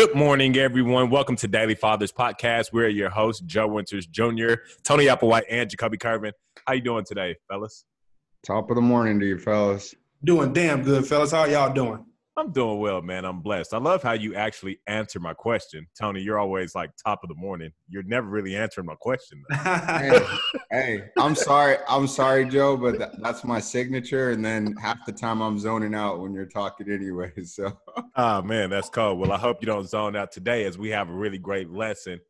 Good morning, everyone. Welcome to Daily Fathers Podcast. We're your hosts, Joe Winters Jr., Tony Applewhite, and Jacoby Carvin. How you doing today, fellas? Top of the morning to you, fellas. Doing damn good, fellas. How y'all doing? I'm doing well, man. I'm blessed. I love how you actually answer my question. Tony, you're always like top of the morning. You're never really answering my question. hey, hey, I'm sorry. I'm sorry, Joe, but that, that's my signature. And then half the time I'm zoning out when you're talking anyway. So, oh, man, that's cool. Well, I hope you don't zone out today as we have a really great lesson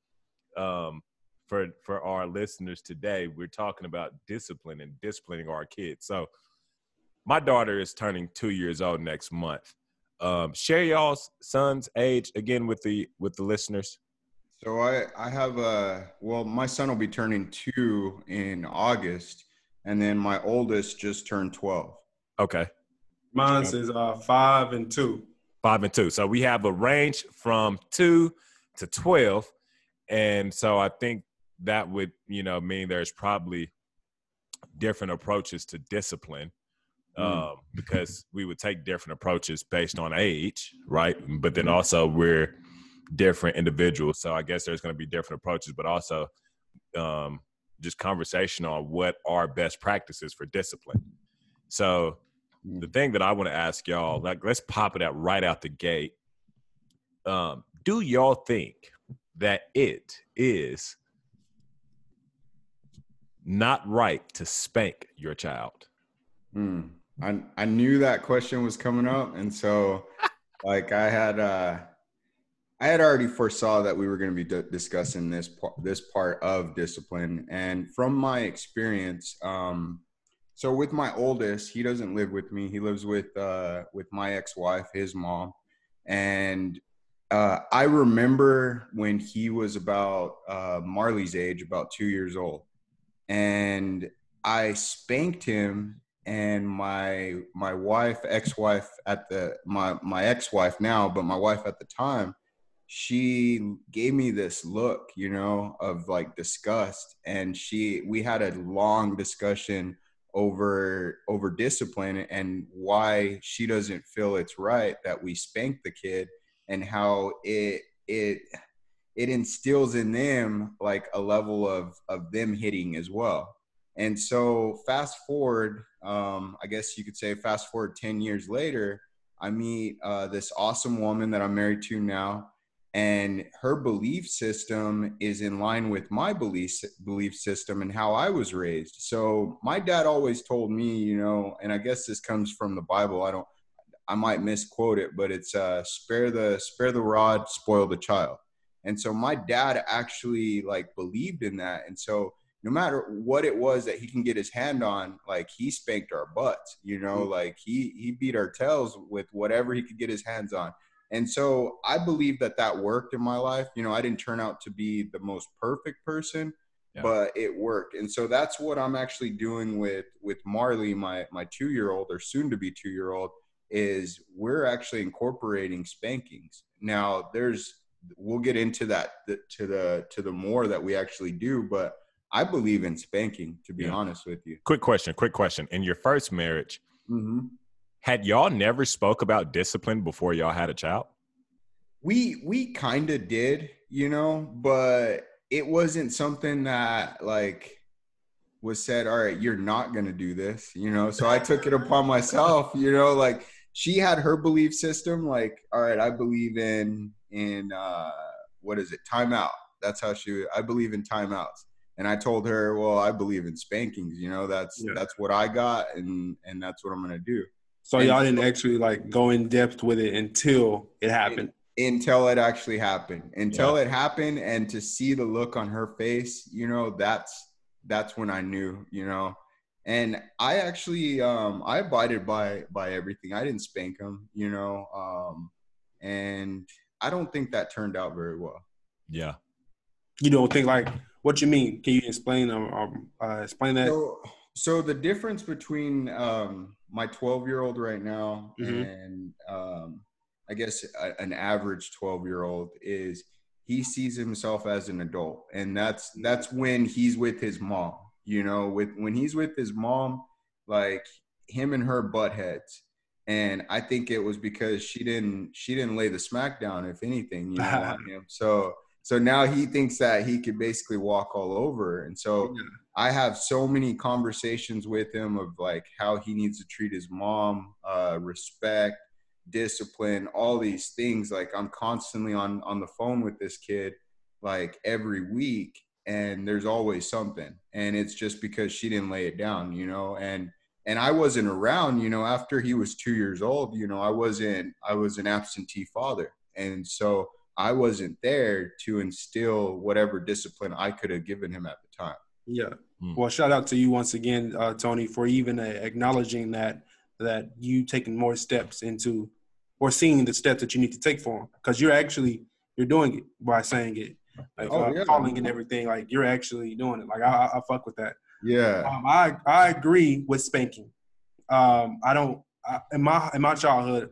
um, for, for our listeners today. We're talking about discipline and disciplining our kids. So, my daughter is turning two years old next month um, share y'all's son's age again with the with the listeners. So I I have a well, my son will be turning two in August, and then my oldest just turned twelve. Okay. Mine is uh, five and two. Five and two. So we have a range from two to twelve, and so I think that would you know mean there's probably different approaches to discipline. Um, because we would take different approaches based on age, right? But then mm-hmm. also we're different individuals, so I guess there's going to be different approaches, but also um, just conversation on what are best practices for discipline. So the mm. thing that I want to ask y'all, like, let's pop it out right out the gate. Um, do y'all think that it is not right to spank your child? Mm. I I knew that question was coming up, and so like I had uh I had already foresaw that we were going to be d- discussing this part this part of discipline, and from my experience, um, so with my oldest, he doesn't live with me. He lives with uh with my ex wife, his mom, and uh, I remember when he was about uh, Marley's age, about two years old, and I spanked him and my my wife ex-wife at the my my ex-wife now but my wife at the time she gave me this look you know of like disgust. And she we had a long discussion over over discipline and why she doesn't feel it's right that we spank the kid and how it it it instills in them like a level of of them hitting as well and so fast forward, um, I guess you could say fast forward 10 years later, I meet uh, this awesome woman that I'm married to now. And her belief system is in line with my belief belief system and how I was raised. So my dad always told me, you know, and I guess this comes from the Bible. I don't, I might misquote it, but it's uh, spare the spare the rod, spoil the child. And so my dad actually like believed in that. And so no matter what it was that he can get his hand on, like he spanked our butts, you know, mm-hmm. like he he beat our tails with whatever he could get his hands on. And so I believe that that worked in my life. You know, I didn't turn out to be the most perfect person, yeah. but it worked. And so that's what I'm actually doing with with Marley, my my 2-year-old or soon to be 2-year-old is we're actually incorporating spankings. Now, there's we'll get into that to the to the more that we actually do, but I believe in spanking, to be yeah. honest with you. Quick question, quick question. In your first marriage, mm-hmm. had y'all never spoke about discipline before y'all had a child? We we kind of did, you know, but it wasn't something that like was said, all right, you're not gonna do this, you know. So I took it upon myself, you know, like she had her belief system, like, all right, I believe in in uh what is it, timeout. That's how she I believe in timeouts and I told her, well, I believe in spankings. You know, that's yeah. that's what I got, and and that's what I'm gonna do. So and y'all didn't actually like go in depth with it until it happened. Until it actually happened. Until yeah. it happened, and to see the look on her face, you know, that's that's when I knew. You know, and I actually um, I abided by by everything. I didn't spank him. You know, um, and I don't think that turned out very well. Yeah. You don't think like what you mean? Can you explain um, um uh, explain that? So, so the difference between um, my 12 year old right now mm-hmm. and um, I guess a, an average 12 year old is he sees himself as an adult, and that's that's when he's with his mom. You know, with when he's with his mom, like him and her butt heads. and I think it was because she didn't she didn't lay the smackdown, if anything, you know, on him. So so now he thinks that he could basically walk all over, and so Yeah. I have so many conversations with him of like how he needs to treat his mom, uh, respect, discipline, all these things. Like I'm constantly on on the phone with this kid, like every week, and there's always something, and it's just because she didn't lay it down, you know, and and I wasn't around, you know, after he was two years old, you know, I wasn't I was an absentee father, and so I wasn't there to instill whatever discipline I could have given him at the time. Yeah. Mm. Well, shout out to you once again, uh, Tony, for even uh, acknowledging that that you taking more steps into or seeing the steps that you need to take for him because you're actually you're doing it by saying it, like Oh, uh, yeah. calling and everything. Like you're actually doing it. Like I, I, I fuck with that. Yeah. Um, I I agree with spanking. Um, I don't I, in my in my childhood,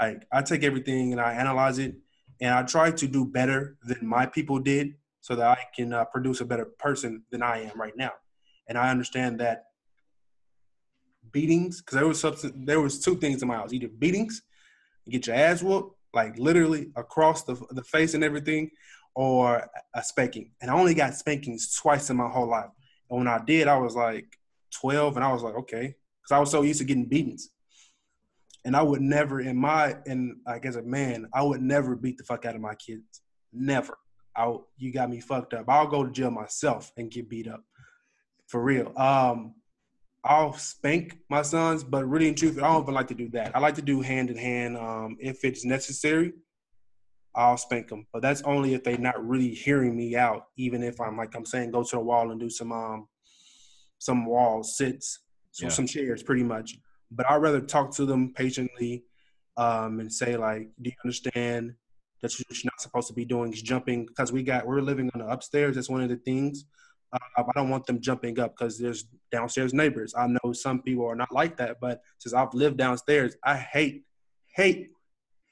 like I take everything and I analyze it, and I try to do better than my people did, so that I can uh, produce a better person than I am right now. And I understand that beatings, because there was substance, there was two things in my house: either beatings, you get your ass whooped, like literally across the the face and everything, or a spanking. And I only got spankings twice in my whole life. And when I did, I was like 12, and I was like, okay, because I was so used to getting beatings. And I would never, in my, in like as a man, I would never beat the fuck out of my kids. Never. I, you got me fucked up. I'll go to jail myself and get beat up, for real. Um, I'll spank my sons, but really and truthfully, I don't even like to do that. I like to do hand in hand. Um, if it's necessary, I'll spank them, but that's only if they're not really hearing me out. Even if I'm like I'm saying, go to the wall and do some um some wall sits, so Yeah. some chairs, pretty much. But I'd rather talk to them patiently um, and say like, do you understand that you're not supposed to be doing is jumping because we got we're living on the upstairs. That's one of the things. Uh, I don't want them jumping up because there's downstairs neighbors. I know some people are not like that, but since I've lived downstairs, I hate, hate,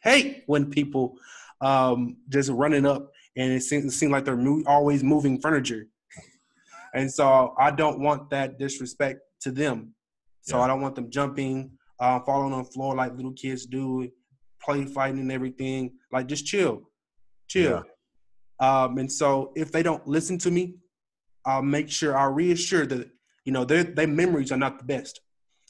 hate when people um, just running up and it seems, it seems like they're mo- always moving furniture. And so I don't want that disrespect to them. So Yeah. I don't want them jumping, uh, falling on the floor like little kids do, play fighting and everything. Like just chill, chill. Um, and so if they don't listen to me, I'll make sure I'll reassure that you know their their memories are not the best.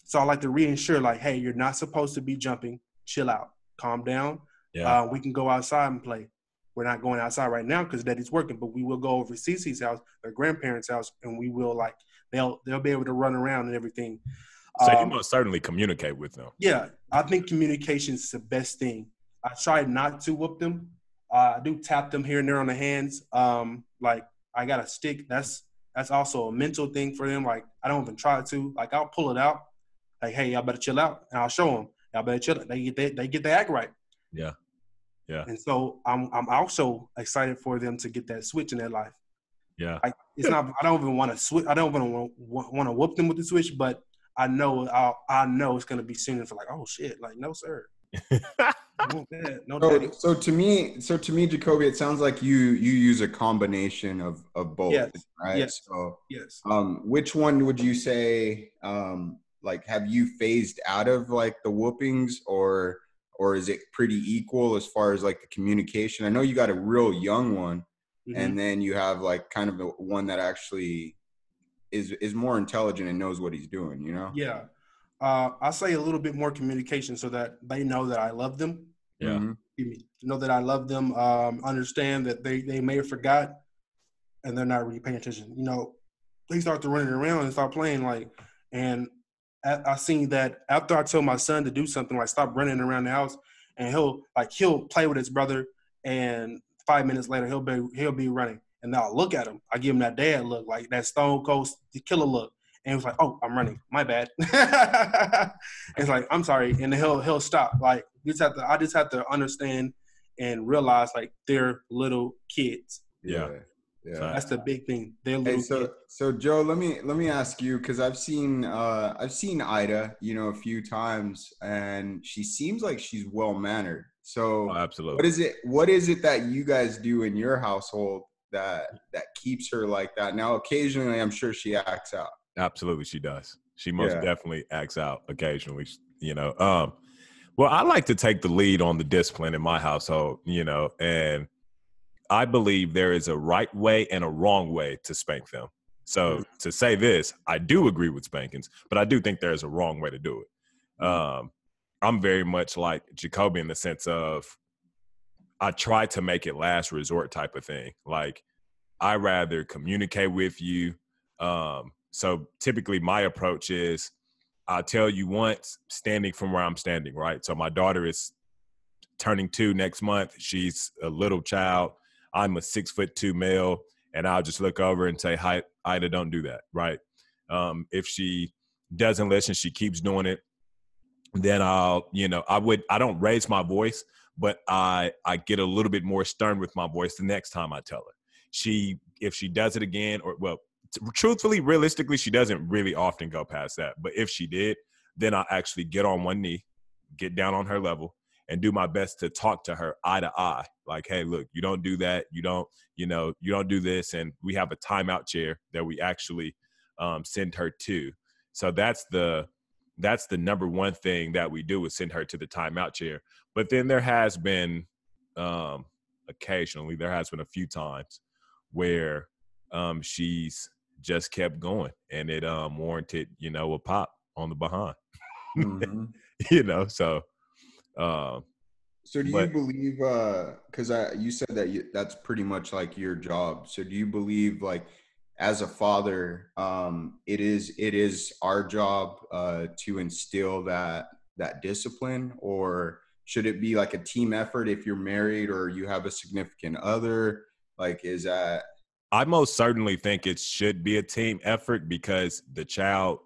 So I like to reassure like, hey, you're not supposed to be jumping. Chill out, calm down. Yeah. Uh, we can go outside and play. We're not going outside right now because Daddy's working, but we will go over to Cece's house, their grandparents' house, and we will like they'll they'll be able to run around and everything. So you must certainly communicate with them. yeah, I think communication is the best thing. I try not to whoop them. Uh, I do tap them here and there on the hands. Um, like I got a stick. That's that's also a mental thing for them. Like I don't even try to. Like I'll pull it out. Like hey, y'all better chill out, and I'll show them. Y'all better chill. They get they, they get their act right. Yeah. Yeah. And so I'm I'm also excited for them to get that switch in their life. Yeah. Like it's not. I don't even want to switch. I don't even want, want to whoop them with the switch, but I know I'll, I know it's gonna be sooner for like, oh shit, like no sir, no no. So, so to me, so to me, Jacoby, it sounds like you you use a combination of of both, Yes. right? Yes. So, Yes. um, which one would you say, um, like, have you phased out of like the whoopings, or or is it pretty equal as far as like the communication? I know you got a real young one, Mhm. and then you have like kind of a, one that actually is is more intelligent and knows what he's doing. You know? yeah. Uh, I say a little bit more communication so that they know that I love them. Yeah. Mhm. Know that I love them. Um, understand that they they may have forgot, and they're not really paying attention. You know, they start to running around and start playing like, and I, I seen that after I told my son to do something like stop running around the house, and he'll like he'll play with his brother, and five minutes later he'll be he'll be running, and I'll look at him. I give him that dad look, like that stone cold killer look, and he was like, "Oh, I'm running. My bad." it's like I'm sorry, and he'll he'll stop. Like you just have to. I just have to understand and realize like they're little kids. Yeah. Yeah. That's the big thing. They're little Hey, so kids. so Joe, let me let me ask you because I've seen uh, I've seen Ida, you know, a few times, and she seems like she's well mannered. So, Oh, absolutely. is it? What is it that you guys do in your household that that keeps her like that? Now, occasionally, I'm sure she acts out. Absolutely, she does. She most Yeah. definitely acts out occasionally. You know, um, Well, I like to take the lead on the discipline in my household, you know, and I believe there is a right way and a wrong way to spank them. So mm-hmm. to say this, I do agree with spankings, but I do think there's a wrong way to do it. Mm-hmm. Um, I'm very much like Jacoby in the sense of I try to make it last resort type of thing. Like I rather communicate with you. Um, so typically my approach is I'll tell you once standing from where I'm standing, right? So my daughter is turning two next month. She's a little child. I'm a six foot two male. And I'll just look over and say, Hi, Ida, don't do that, right? Um, if she doesn't listen, she keeps doing it, then I'll, you know, I would, I don't raise my voice, but I, I get a little bit more stern with my voice the next time I tell her. She, if she does it again, or well, truthfully, realistically, she doesn't really often go past that. But if she did, then I actually get on one knee, get down on her level, and do my best to talk to her eye to eye. Like, hey, look, you don't do that. You don't, you know, you don't do this. And we have a timeout chair that we actually um, send her to. So that's the that's the number one thing that we do is send her to the timeout chair. But then there has been um, occasionally, there has been a few times where um, she's just kept going and it um, warranted, you know, a pop on the behind. Mm-hmm. you know, so. Um, so do but, you believe? Because uh, I you said that you, that's pretty much like your job. So do you believe like? As a father, um, it is it is our job uh, to instill that that discipline, or should it be like a team effort if you're married or you have a significant other? Like, is that? I most certainly think it should be a team effort because the child,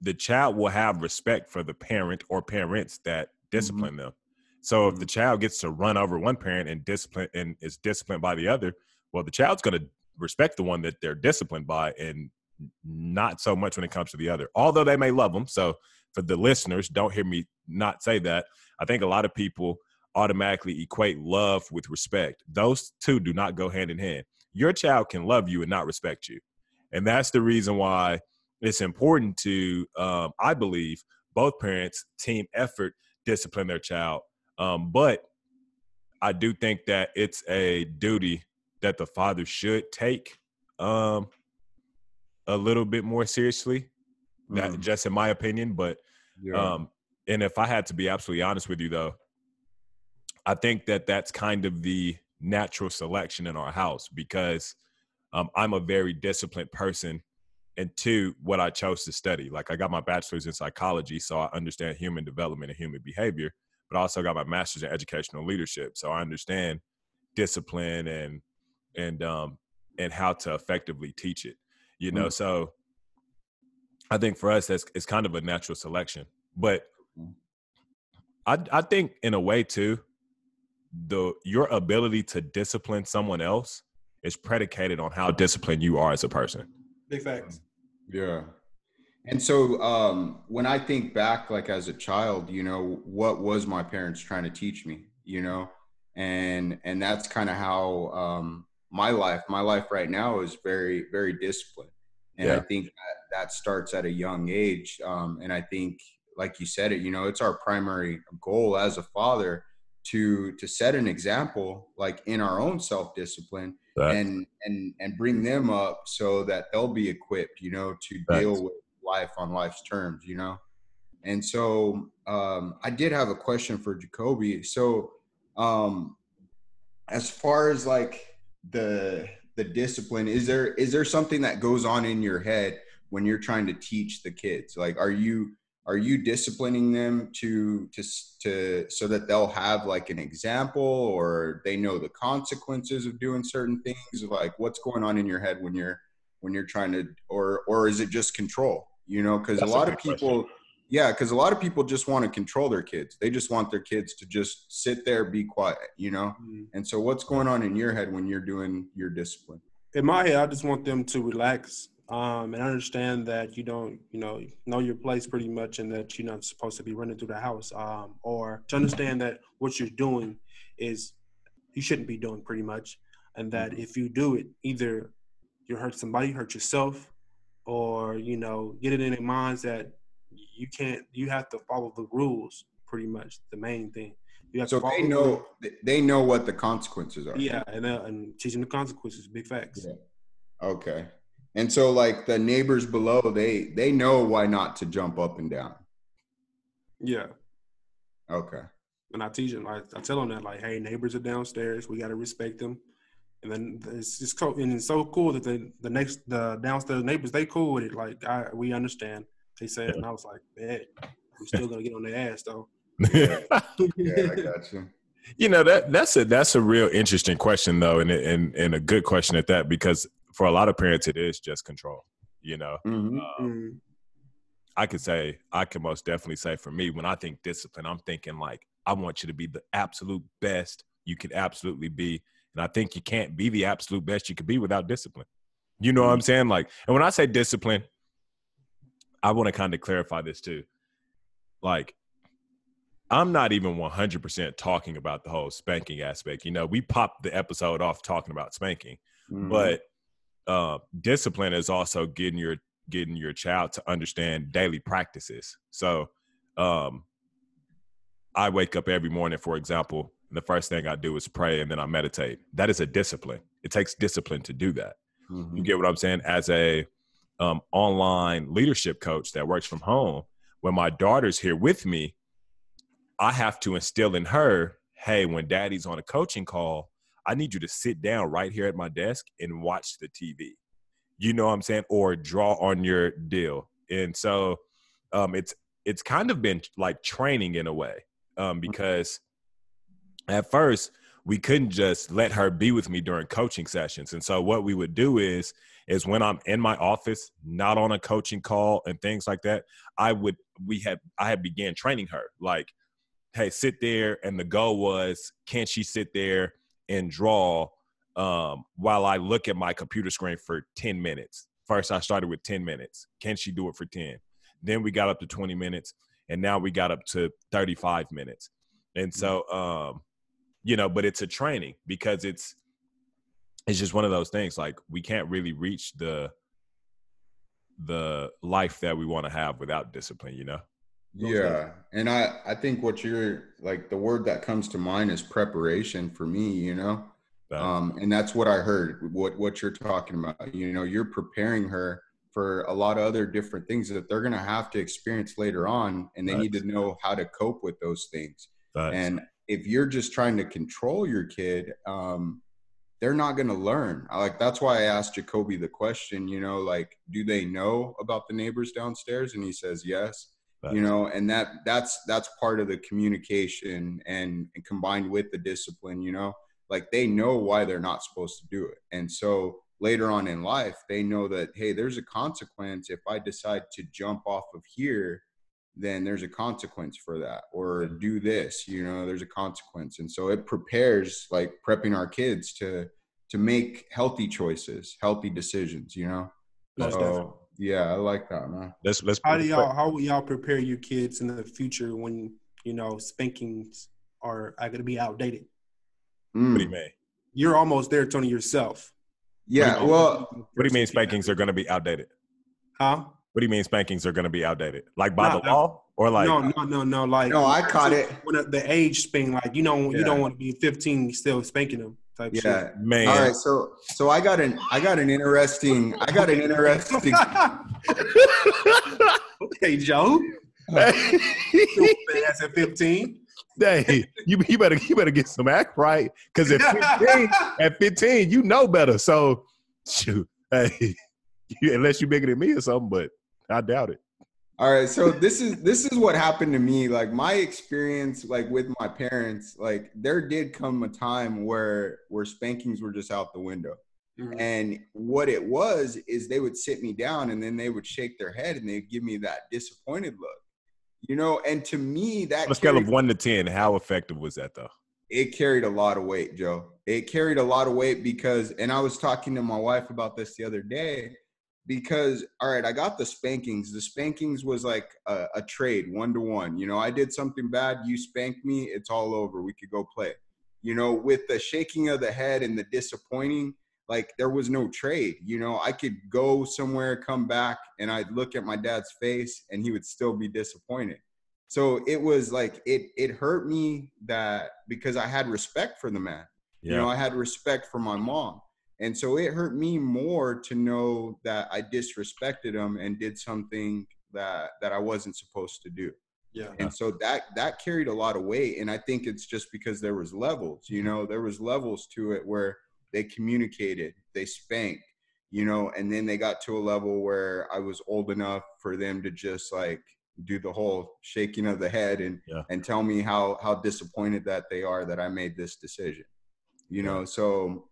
the child will have respect for the parent or parents that mm-hmm. discipline mm-hmm. them. So if the mm-hmm. child gets to run over one parent and discipline and is disciplined by the other, well, the child's going to respect the one that they're disciplined by and not so much when it comes to the other although they may love them so for the listeners don't hear me not say that. I think a lot of people automatically equate love with respect. Those two do not go hand in hand. Your child can love you and not respect you. And that's the reason why it's important to um, i believe both parents team effort discipline their child. Um, but i do think that it's a duty that the father should take um, a little bit more seriously. That mm. just in my opinion, but yeah. um, and if I had to be absolutely honest with you though, I think that that's kind of the natural selection in our house because um, I'm a very disciplined person and two what i chose to study like i got my bachelor's in psychology so i understand human development and human behavior but i also got my master's in educational leadership so i understand discipline and and um and how to effectively teach it you know? Mm. So i think for us that's it's kind of a natural selection but mm. i i think in a way too the your ability to discipline someone else is predicated on how disciplined you are as a person. Big facts. Yeah. And so um when i think back like as a child you know what was my parents trying to teach me you know? And and that's kind of how um my life, my life right now is very, very disciplined. And yeah. I think that, that starts at a young age. Um, and I think, like you said it, you know, it's our primary goal as a father to to set an example, like in our own self discipline, and and and bring them up so that they'll be equipped, you know, to deal with life on life's terms, you know. And so um, I did have a question for Jacoby. So um, as far as like the the discipline is there is there something that goes on in your head when you're trying to teach the kids? Like are you are you disciplining them to to to so that they'll have like an example or they know the consequences of doing certain things? Like what's going on in your head when you're when you're trying to or or is it just control? You know because a lot a of people question yeah because a lot of people just want to control their kids they just want their kids to just sit there be quiet you know mm-hmm. and so what's going on in your head when you're doing your discipline in my head i just want them to relax um, and understand that you don't you know know your place pretty much and that you're not supposed to be running through the house um, or to understand that what you're doing is you shouldn't be doing pretty much and that mm-hmm. if you do it either you hurt somebody hurt yourself or you know get it in their minds that you can't you have to follow the rules pretty much the main thing. You have So to they know rule. they know what the consequences are. Yeah, and uh, and teaching the consequences, big facts. Yeah. Okay. And so like the neighbors below, they they know why not to jump up and down. Yeah. Okay. And I teach them, I, I tell them that, like, hey, neighbors are downstairs. We got to respect them. And then it's just cool. And it's so cool that the, the next, the downstairs neighbors, they cool with it. Like, I, we understand. They said, and I was like, man, I'm still going to get on their ass, though. Yeah, I got you. You know that that's a that's a real interesting question though, and and and a good question at that because for a lot of parents it is just control. You know, Mhm. Um, Mm, I could say I can most definitely say for me when I think discipline, I'm thinking like I want you to be the absolute best you can absolutely be, and I think you can't be the absolute best you could be without discipline. You know what I'm saying? Like, and when I say discipline, I want to kind of clarify this too. Like, I'm not even 100% talking about the whole spanking aspect. You know, we popped the episode off talking about spanking, Mhm. but uh, discipline is also getting your getting your child to understand daily practices. So, um, I wake up every morning, for example, and the first thing I do is pray and then I meditate. That is a discipline. It takes discipline to do that. Mhm. You get what I'm saying? As a um, online leadership coach that works from home, when my daughter's here with me, I have to instill in her, hey, when daddy's on a coaching call, I need you to sit down right here at my desk and watch the TV. You know what I'm saying? Or draw on your deal. And so um, it's it's kind of been like training in a way um, because at first we couldn't just let her be with me during coaching sessions. And so what we would do is is when I'm in my office, not on a coaching call and things like that, I would we had I had began training her like, hey, sit there. And the goal was, can she sit there and draw um, while I look at my computer screen for 10 minutes? First, I started with 10 minutes. Can she do it for 10? Then we got up to 20 minutes, and now we got up to 35 minutes. And so, um, you know, but it's a training because it's it's just one of those things. Like we can't really reach the the life that we want to have without discipline. You know. Yeah, and I I think what you're like the word that comes to mind is preparation for me. You know, um, and that's what I heard. What what you're talking about. You know, you're preparing her for a lot of other different things that they're gonna have to experience later on, and they need to know how to cope with those things. And if you're just trying to control your kid, um, they're not going to learn. Like that's why I asked Jacoby the question. You know, like, do they know about the neighbors downstairs? And he says yes. You know, and that that's that's part of the communication and, and combined with the discipline. You know, like they know why they're not supposed to do it, and so later on in life, they know that hey, there's a consequence if I decide to jump off of here then there's a consequence for that or do this you know there's a consequence and so it prepares like prepping our kids to to make healthy choices healthy decisions you know Most so definitely. yeah i like that man let's let's How do y'all, how will y'all prepare your kids in the future when, you know, spankings are, are going to be outdated? Mm. What do you mean? You're almost there, Tony, yourself. yeah well What do you mean spankings are going to be outdated? Huh? What do you mean spankings are going to be outdated? Like by No, the law or like? no, no, no, no. Like no i caught it when the age span, like you don't, you don't want to be 15 still spanking them. Type shit. yeah Man, all right so so i got an i got an interesting i got an interesting shit. okay, Joe. Ass at 15. hey, you you better you better get some act right because at fifteen, at fifteen, you know better. So shoot, hey, you, unless you're bigger than me or something, but I doubt it. All right, so this is this is what happened to me. Like my experience, like with my parents, like there did come a time where where spankings were just out the window. Mhm. And what it was is they would sit me down and then they would shake their head and they'd give me that disappointed look. You know, and to me that On a scale of one to ten, how effective was that though? it carried a lot of weight, Joe. It carried a lot of weight because, and I was talking to my wife about this the other day because, all right, I got the spankings. The spankings was like a, a trade, one to one. You know, I did something bad, you spanked me, it's all over. We could go play. You know, with the shaking of the head and the disappointing, like there was no trade. You know, I could go somewhere, come back, and I'd look at my dad's face and he would still be disappointed. so it was like it it hurt me that because I had respect for the man. Yeah. You know, I had respect for my mom. And so it hurt me more to know that I disrespected him and did something that that I wasn't supposed to do. Yeah. And so that that carried a lot of weight and I think it's just because there was levels, you mm-hmm. know, there was levels to it where they communicated, they spanked, you know, and then they got to a level where I was old enough for them to just like do the whole shaking of the head and Yeah. and tell me how how disappointed that they are that I made this decision. You know, so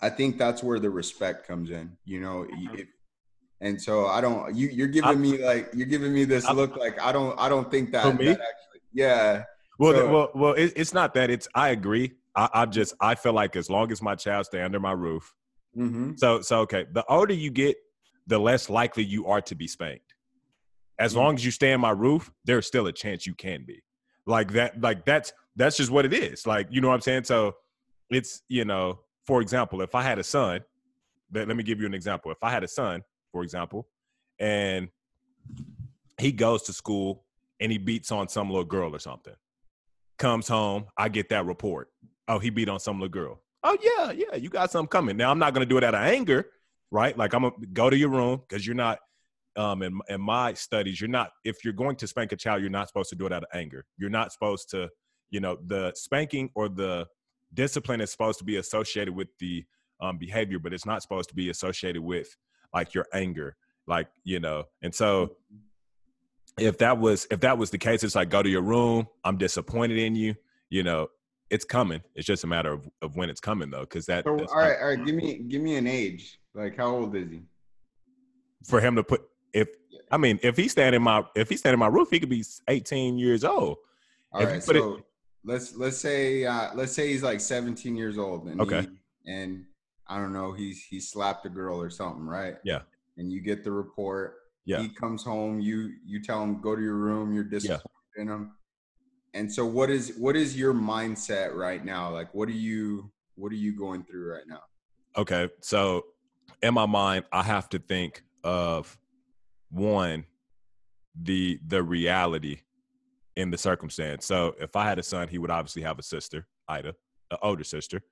I think that's where the respect comes in. You know, Mhm. if, and so I don't. You you're giving I'm- me like you're giving me this I'm- look like I don't I don't think that, For me? that actually yeah Well, So- well, well. It, it's not that. It's. I agree. I, I just. I feel like as long as my child stay under my roof. mm-hmm. So, so okay. The older you get, the less likely you are to be spanked. As Mm. long as you stay in my roof, there's still a chance you can be. Like that. Like that's that's just what it is. Like you know what I'm saying. So, it's you know. For example, if I had a son, let, let me give you an example. If I had a son, for example, and he goes to school and he beats on some little girl or something. Comes home, I get that report. Oh, he beat on some little girl. Oh yeah, yeah, you got something coming. Now I'm not gonna do it out of anger, right? Like I'm gonna go to your room because you're not. Um, in in my studies, you're not. If you're going to spank a child, you're not supposed to do it out of anger. You're not supposed to, you know, the spanking or the discipline is supposed to be associated with the um, behavior, but it's not supposed to be associated with like your anger, like you know. And so if that was if that was the case, it's like go to your room. I'm disappointed in you. You know, it's coming. It's just a matter of, of when it's coming though, because that So, all right, all right. Give me give me an age. Like how old is he? for him to put if I mean if he's standing my if he's standing my roof, he could be 18 years old. All If right, put it- so let's let's say uh, let's say he's like 17 years old and Okay. he, and I don't know he's he slapped a girl or something, right? Yeah. And you get the report. Yeah. He comes home. You you tell him go to your room. You're disappointed in him. And so what is what is your mindset right now? Like what are you what are you going through right now? Okay, so in my mind, I have to think of one the the reality in the circumstance. So if I had a son, he would obviously have a sister, Ida, an older sister,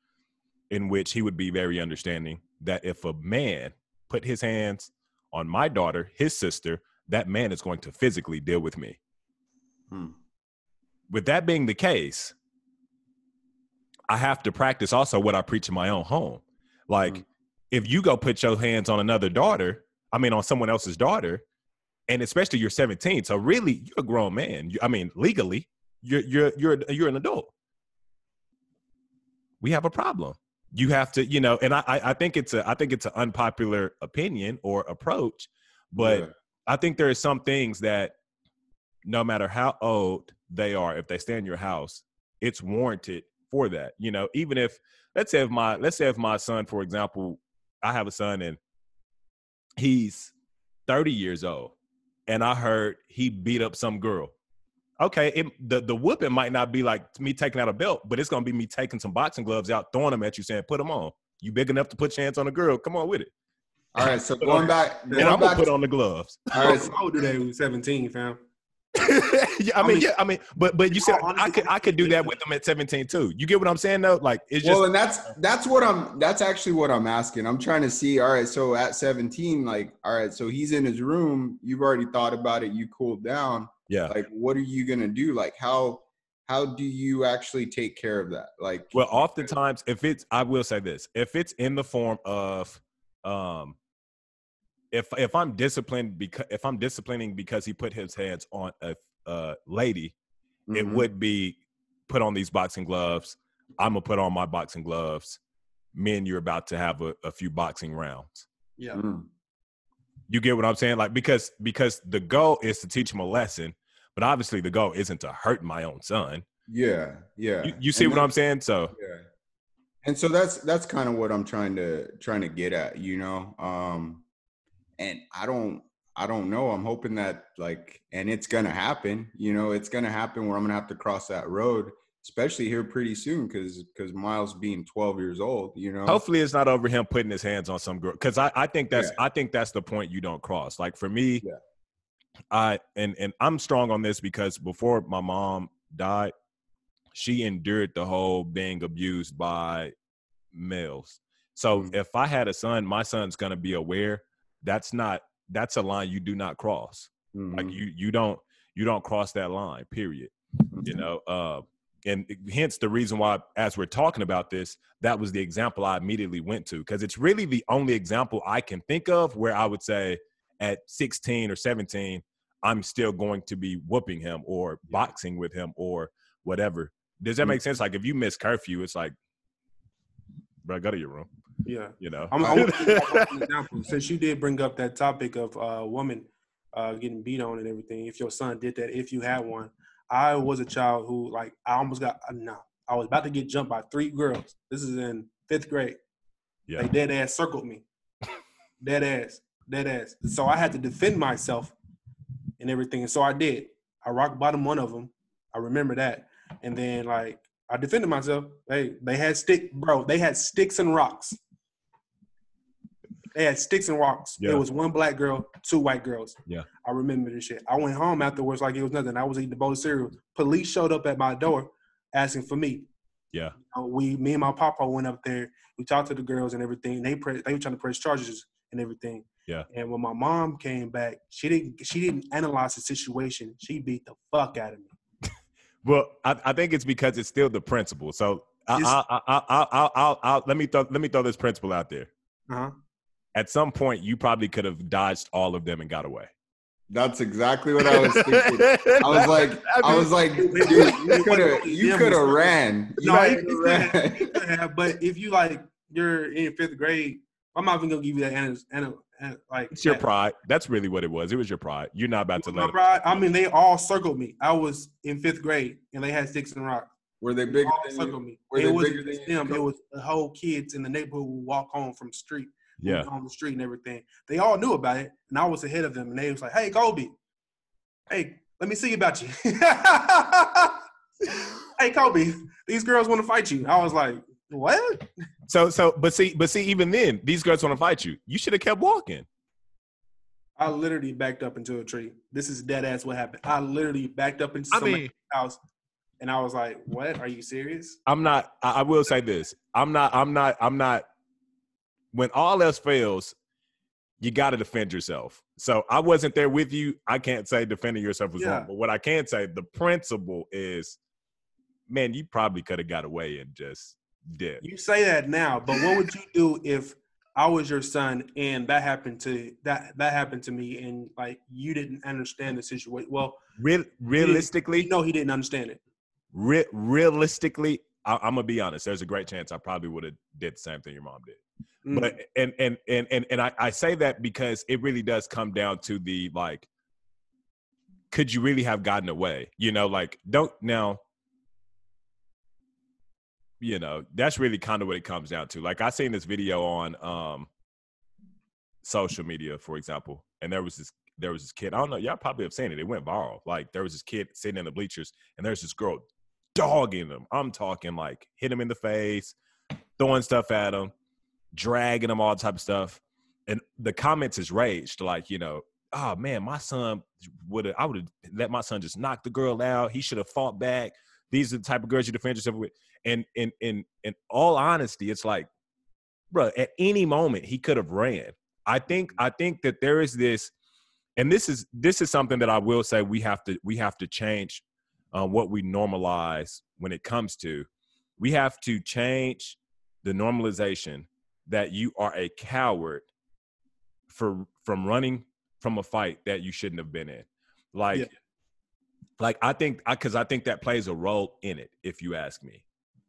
in which he would be very understanding that if a man put his hands on my daughter, his sister, that man is going to physically deal with me. Hmm. With that being the case, I have to practice also what I preach in my own home. Like, Mm. if you go put your hands on another daughter, I mean, on someone else's daughter, and especially you're 17, so really you're a grown man. I mean, legally, you're you're you're you're an adult. We have a problem. You have to, you know, and I I I think it's a I think it's an unpopular opinion or approach, but Yeah. I think there are some things that no matter how old they are, if they stay in your house, it's warranted for that. You know, even if let's say if my let's say if my son, for example, I have a son and he's 30 years old and I heard he beat up some girl. Okay, it, the the whooping might not be like me taking out a belt, but it's gonna be me taking some boxing gloves out, throwing them at you, saying, "Put them on. You big enough to put your hands on a girl? Come on with it." All right, so going back And I'm gonna back put on the gloves. all right, so- How old do they? was 17, fam. yeah, I mean, yeah, I mean, but but you said I could I could do that with them at 17 too. You get what I'm saying though? Like it's just well, and that's that's what I'm. That's actually what I'm asking. I'm trying to see. All right, so at 17, like, all right, so he's in his room. You've already thought about it. You cooled down. yeah. Like, what are you gonna do? Like, how how do you actually take care of that? Like, Well, oftentimes, if it's, I will say this: if it's in the form of, um, if if I'm disciplined because if I'm disciplining because he put his hands on a uh, lady, it Mhm. would be put on these boxing gloves. I'm gonna put on my boxing gloves. Me and you're about to have a, a few boxing rounds. Yeah. Mm. You get what I'm saying? Like because because the goal is to teach him a lesson, but obviously the goal isn't to hurt my own son. Yeah, yeah. You, you see And what I'm saying? So Yeah. And so that's that's kind of what I'm trying to trying to get at, you know. Um and I don't I don't know. I'm hoping that like and it's gonna happen, you know, it's gonna happen where I'm gonna have to cross that road, especially here pretty soon because because Miles being 12 years old, you know. hopefully it's not over him putting his hands on some girl because I, I think that's i think that's the point you don't cross like for me Yeah. I and and I'm strong on this because before my mom died, she endured the whole being abused by males. So Mhm. if I had a son, my son's gonna be aware. That's not that's a line you do not cross. Like Mhm. you you don't you don't cross that line. Period. You know. Uh, and hence the reason why, as we're talking about this, that was the example I immediately went to because it's really the only example I can think of where I would say at 16 or 17, I'm still going to be whooping him or boxing with him or whatever. Does that make sense? Like if you miss curfew, it's like, bro, go to your room. Yeah. You know. I'm, I'm gonna give you an example. Since you did bring up that topic of uh, woman uh, getting beat on and everything, if your son did that, if you had one, I was a child who, like, I almost got, uh, no, I was about to get jumped by three girls. This is in fifth grade. yeah. They dead ass circled me. dead ass, dead ass. So I had to defend myself and everything. And so I did. I rock bottom one of them. I remember that. And then like I defended myself. Hey, they had stick, bro. They had sticks and rocks. They had sticks and rocks. Yeah. It was one black girl, two white girls. Yeah. I remember this shit. I went home afterwards like it was nothing. I was eating the bowl of cereal. Police showed up at my door asking for me. Yeah. Uh, we, me and my papa went up there. We talked to the girls and everything. They pre- they were trying to press charges and everything. Yeah. And when my mom came back, she didn't she didn't analyze the situation. She beat the fuck out of me. Well, I, I think it's because it's still the principle. So I, I, I, I, I, I, I'll, I'll, let me throw let me throw this principle out there. Uh-huh. At some point, you probably could have dodged all of them and got away. That's exactly what I was thinking. I was like, I was like, dude, you could have, you could have ran. You No, you, ran. could have, you could have, but if you like you're in fifth grade, I'm not even gonna give you that ana- ana- ana- like It's your that- pride. That's really what it was. It was your pride. You're not about to let My let. pride, I mean, they all circled me. I was in fifth grade, and they had sticks and rocks. Were they They bigger all than circled you? me. were It wasn't just them. It was the whole kids in the neighborhood who walk home from the street, Yeah. on the street and everything. They all knew about it, and I was ahead of them. And they was like, "Hey, Kobe, hey, let me see about you." hey, Kobe, these girls want to fight you. I was like, "What?" So, so, but see, but see, even then, these girls want to fight you. You should have kept walking. I literally backed up into a tree. This is dead ass what happened. I literally backed up into I somebody's mean- house, and I was like, "What? Are you serious?" I'm not. I, I will say this. I'm not. I'm not. I'm not. When all else fails, you got to defend yourself. So I wasn't there with you. I can't say defending yourself was Yeah. wrong. But what I can say, the principle is, man, you probably could have got away and just did. You say that now, but what would you do if I was your son and that happened to that that happened to me and like you didn't understand the situation? Well, Real, realistically, no, he didn't understand it. re- realistically, I, I'm gonna be honest. There's a great chance I probably would have did the same thing your mom did. Mm. But and and and and and I, I say that because it really does come down to the like, could you really have gotten away? You know, like don't now. You know, that's really kind of what it comes down to. Like I seen this video on um social media, for example, and there was this there was this kid. I don't know, y'all probably have seen it. It went viral. Like there was this kid sitting in the bleachers, and there's this girl dogging him. I'm talking like hit him in the face, throwing stuff at him, dragging him, all type of stuff. And the comments is raged, like, you know, oh man, my son would have I would have let my son just knock the girl out. He should have fought back. These are the type of girls you defend yourself with. And in in in all honesty, it's like, bro, at any moment he could have ran. I think I think that there is this, and this is this is something that I will say we have to we have to change um, what we normalize when it comes to. We have to change the normalization that you are a coward for from running from a fight that you shouldn't have been in. Like, Yeah. like I think I because I think that plays a role in it. If you ask me,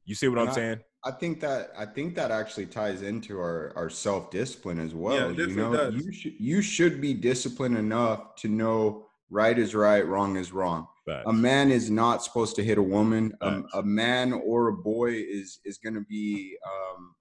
you see what And I'm I- saying? I think that I think that actually ties into our, our self discipline as well. it you know, does. you should you should be disciplined enough to know right is right, wrong is wrong. But A man is not supposed to hit a woman. A, a man or a boy is is going to be, um,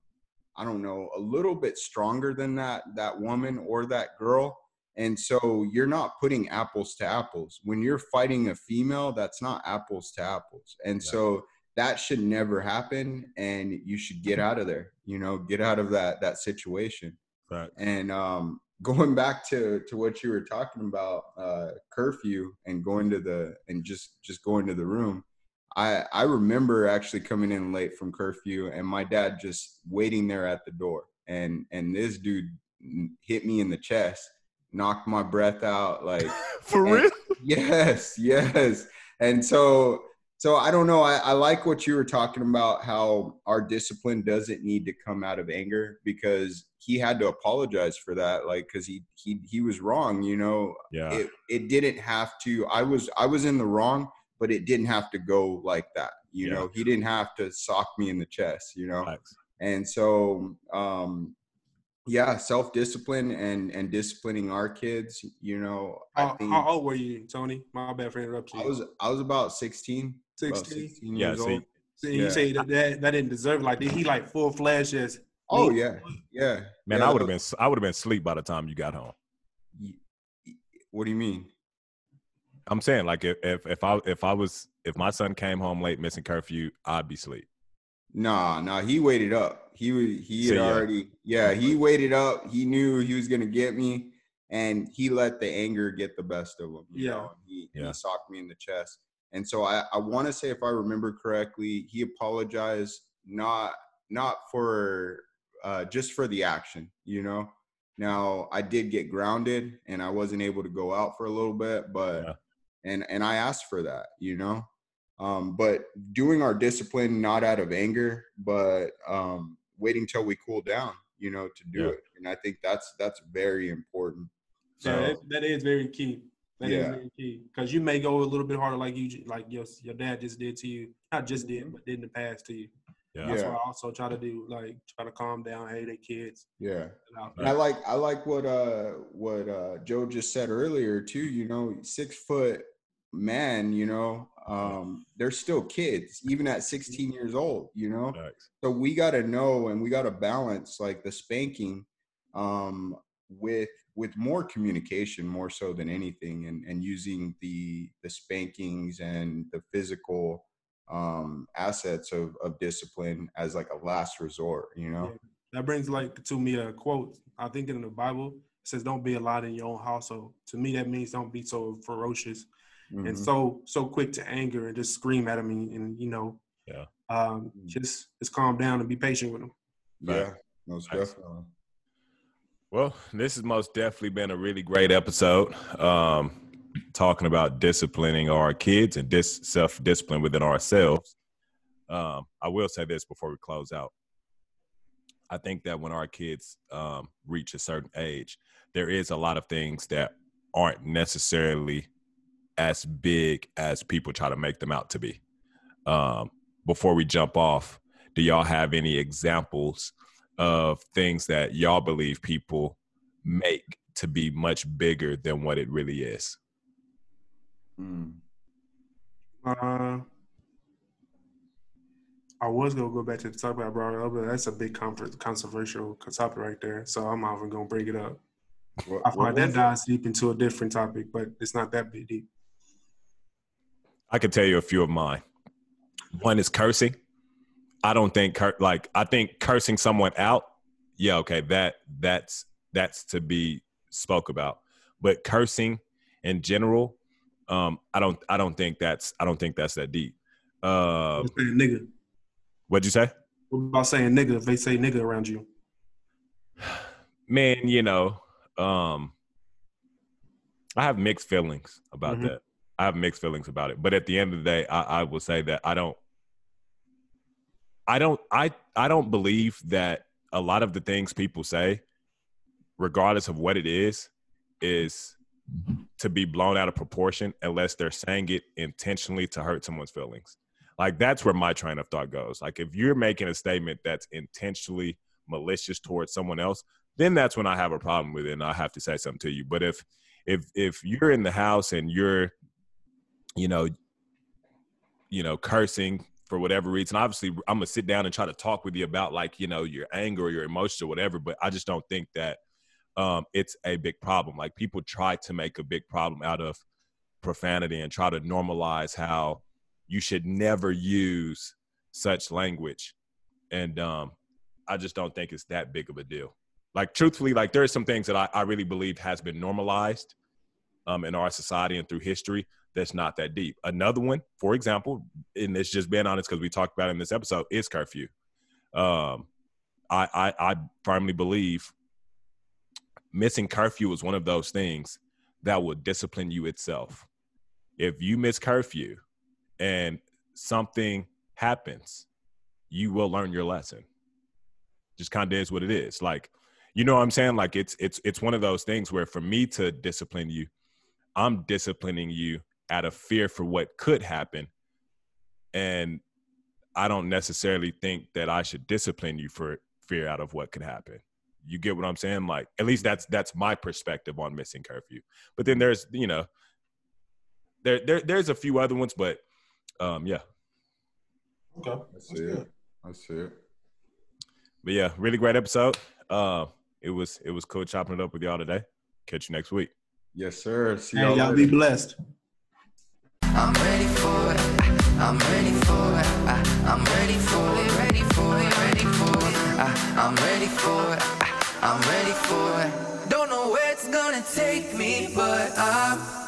I don't know, a little bit stronger than that that woman or that girl. And so you're not putting apples to apples. When you're fighting a female, that's not apples to apples. And Yeah. so that should never happen. And you should get out of there. You know, get out of that that situation but and um going back to to what you were talking about, uh, curfew and going to the and just just going to the room. I I remember actually coming in late from curfew and my dad just waiting there at the door and and this dude hit me in the chest, knocked my breath out like For and- real? Yes, yes. And so so I don't know. I, I like what you were talking about how our discipline doesn't need to come out of anger because he had to apologize for that. Like because he he he was wrong, you know. Yeah. It it didn't have to I was I was in the wrong, but it didn't have to go like that. You Yeah. know, he didn't have to sock me in the chest, you know Facts. and so um yeah self-discipline and and disciplining our kids you know i How, think how old were you, Tony? My bad for interrupting i was i was about 16 about 16. 16 Yeah, years see, old So you yeah. say that, that that didn't deserve it. Like did he like full fledged just oh yeah yeah Man, Yeah, I would have been I would have been asleep by the time you got home. y- y- what do you mean I'm saying like if if, if I if I was if my son came home late missing curfew, I'd be asleep. nah nah he waited up he was he So, had yeah. already yeah he waited up he knew he was gonna get me and he let the anger get the best of him you Yeah. know? he, Yeah. he socked me in the chest and so i i want to say if i remember correctly he apologized not not for uh just for the action you know now i did get grounded and i wasn't able to go out for a little bit but Yeah. and and i asked for that you know um but doing our discipline not out of anger but um waiting till we cool down you know to do Yeah. it and i think that's that's very important so Yeah, that, that is very key. That is Yeah. very key because you may go a little bit harder, like you, like your your dad just did to you. Not just Mm-hmm. did, but did in the past to you. Yeah. That's Yeah. what I also try to do, like try to calm down. Hey, they kids. yeah and I like I like what uh what uh Joe just said earlier too. You know, six foot man. You know, um, they're still kids, even at 16 years old. You know, Facts. so we got to know and we got to balance like the spanking um with with more communication more so than anything and and using the the spankings and the physical um assets of of discipline as like a last resort you know That brings like to me a quote. I think in the Bible it says, "Don't be a lot in your own household." To me, that means don't be so ferocious and Mhm. so so quick to anger and just scream at them and, and you know, Yeah. um, Mm. just just calm down and be patient with them. yeah most Facts. definitely Well, this has most definitely been a really great episode. Um, talking about disciplining our kids and dis- self discipline within ourselves. Um, I will say this before we close out. I think that when our kids um, reach a certain age, there is a lot of things that aren't necessarily as big as people try to make them out to be. Um, before we jump off, do y'all have any examples of things that y'all believe people make to be much bigger than what it really is? Mm. Uh, I was gonna go back to the topic I brought up, but that's a big comfort, controversial topic right there. So I'm not even gonna bring it up. What- I feel what like that was it? dives deep into a different topic, but it's not that big deep. I can tell you a few of mine. One is cursing. I don't think cur- like I think cursing someone out. Yeah, okay, that that's that's to be spoke about. But cursing in general, um, I don't I don't think that's I don't think that's that deep. Uh, What saying nigga? what'd you say? What about saying nigga if they say nigga around you? man, you know, um, I have mixed feelings about Mhm. that. I have mixed feelings about it. But at the end of the day, I, I will say that I don't I don't I I don't believe that a lot of the things people say, regardless of what it is, is to be blown out of proportion unless they're saying it intentionally to hurt someone's feelings. Like that's where my train of thought goes. Like if you're making a statement that's intentionally malicious towards someone else, then that's when I have a problem with it and I have to say something to you. But if if if you're in the house and you're, you know, you know, cursing for whatever reason, obviously I'm gonna sit down and try to talk with you about like, you know, your anger or your emotions or whatever, but I just don't think that um it's a big problem. Like people try to make a big problem out of profanity and try to normalize how you should never use such language. And um I just don't think it's that big of a deal. like truthfully, like there are some things that I, I really believe has been normalized um, in our society and through history that's not that deep. Another one, for example, and it's just being honest because we talked about it in this episode, is curfew. Um, I, I I firmly believe missing curfew is one of those things that will discipline you itself. If you miss curfew and something happens, you will learn your lesson. Just kind of is what it is. Like, you know what I'm saying? Like it's it's it's one of those things where for me to discipline you, I'm disciplining you out of fear for what could happen. And I don't necessarily think that I should discipline you for fear out of what could happen. You get what I'm saying? Like at least that's that's my perspective on missing curfew. But then there's you know there there there's a few other ones, but um yeah. Okay. I see it. I see it. But yeah, really great episode. Uh, it was it was cool chopping it up with y'all today. Catch you next week. Yes, sir. See y'all, y'all later. be blessed. I'm ready for it. I'm ready for it. I'm ready for it. Ready for it. Ready for it. I'm ready for it. I'm ready for it. Don't know where it's gonna take me, but I'm